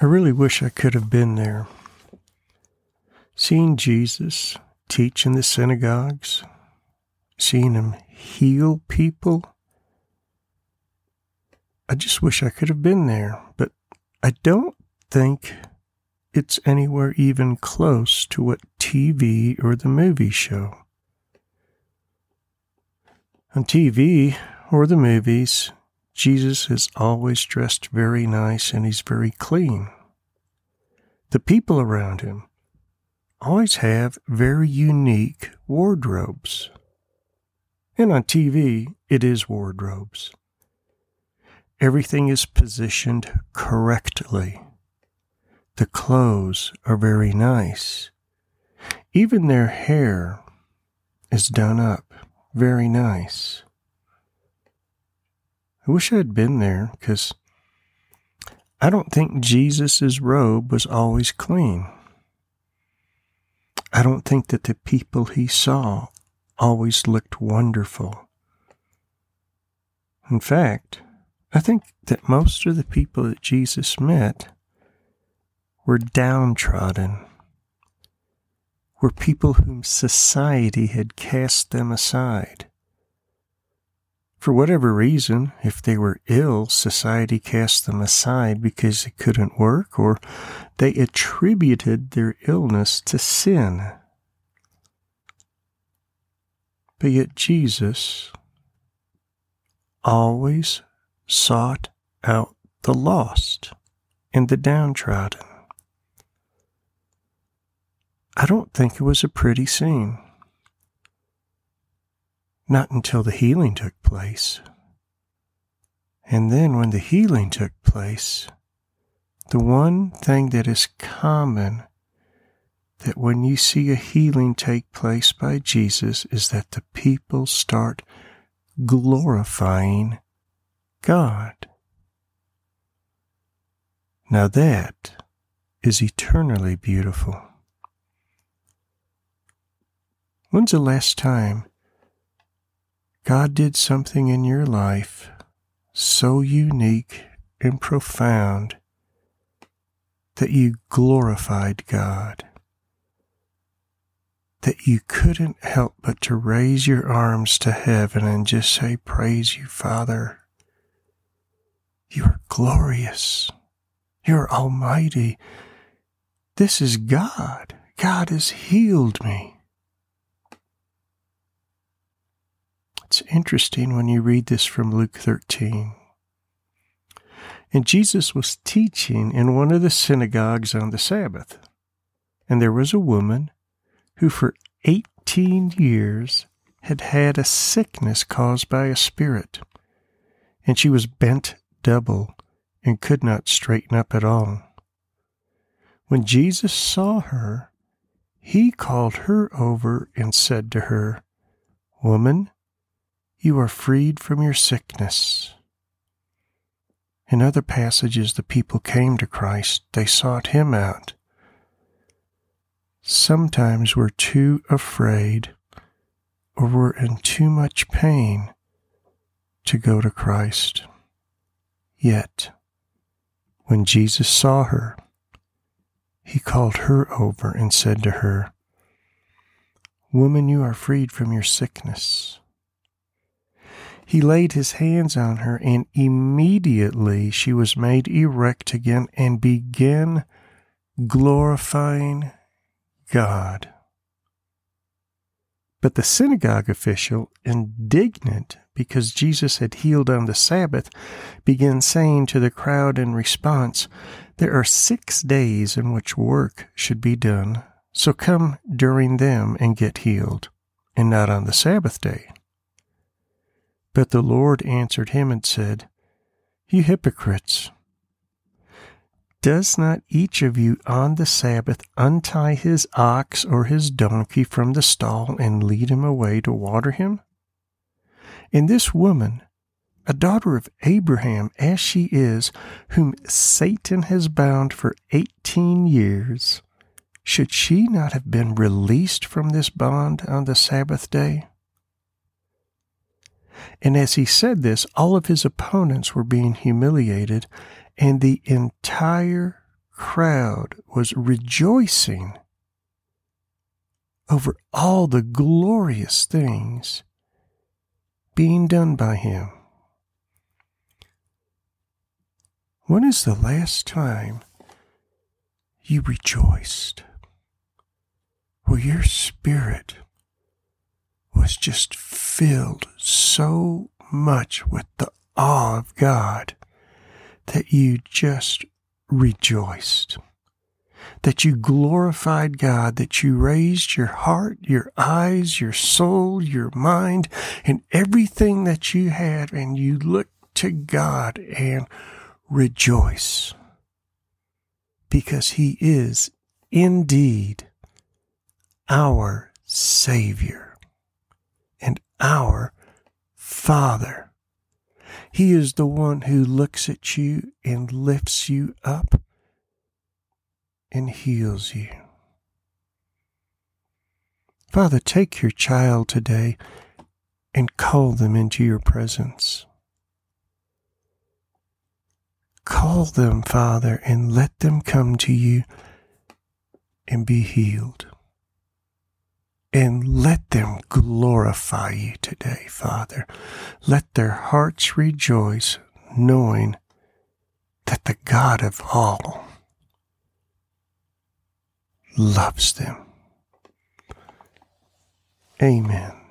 I really wish I could have been there. Seeing Jesus teach in the synagogues, seeing him heal people. I just wish I could have been there, but I don't think it's anywhere even close to what TV or the movie show. On TV or the movies, Jesus is always dressed very nice and he's very clean. The people around him always have very unique wardrobes. And on TV, it is wardrobes. Everything is positioned correctly. The clothes are very nice. Even their hair is done up very nice. I wish I had been there because I don't think Jesus' robe was always clean. I don't think that the people he saw always looked wonderful. In fact, I think that most of the people that Jesus met were downtrodden, were people whom society had cast them aside. For whatever reason, if they were ill, society cast them aside because they couldn't work, or they attributed their illness to sin. But yet Jesus always sought out the lost and the downtrodden. I don't think it was a pretty scene. Not until the healing took place. And then when the healing took place, the one thing that is common that when you see a healing take place by Jesus is that the people start glorifying God. Now that is eternally beautiful. When's the last time God did something in your life so unique and profound that you glorified God? that you couldn't help but to raise your arms to heaven and just say, Praise you, Father. You are glorious. You are almighty. This is God. God has healed me. It's interesting when you read this from Luke 13. And Jesus was teaching in one of the synagogues on the Sabbath. And there was a woman who for 18 years had had a sickness caused by a spirit, and she was bent double and could not straighten up at all. When Jesus saw her, he called her over and said to her, Woman, you are freed from your sickness. In other passages, the people came to Christ. They sought him out. Sometimes we're too afraid or we're in too much pain to go to Christ. Yet, when Jesus saw her, he called her over and said to her, Woman, you are freed from your sickness. He laid his hands on her, and immediately she was made erect again and began glorifying God. But the synagogue official, indignant because Jesus had healed on the Sabbath, began saying to the crowd in response, There are six days in which work should be done, so come during them and get healed, and not on the Sabbath day. But the Lord answered him and said, You hypocrites! Does not each of you on the Sabbath untie his ox or his donkey from the stall and lead him away to water him? And this woman, a daughter of Abraham as she is, whom Satan has bound for eighteen years, should she not have been released from this bond on the Sabbath day? And as he said this, all of his opponents were being humiliated, and the entire crowd was rejoicing over all the glorious things being done by him. When is the last time you rejoiced? Where your spirit was just filled so much with the awe of God that you just rejoiced that you glorified God, that you raised your heart, your eyes, your soul, your mind, and everything that you had, and you looked to God and rejoice because He is indeed our Savior our Father. He is the one who looks at you and lifts you up and heals you. Father, take your child today and call them into your presence. Call them, Father, and let them come to you and be healed. And let them glorify you today, Father. Let their hearts rejoice, knowing that the God of all loves them. Amen.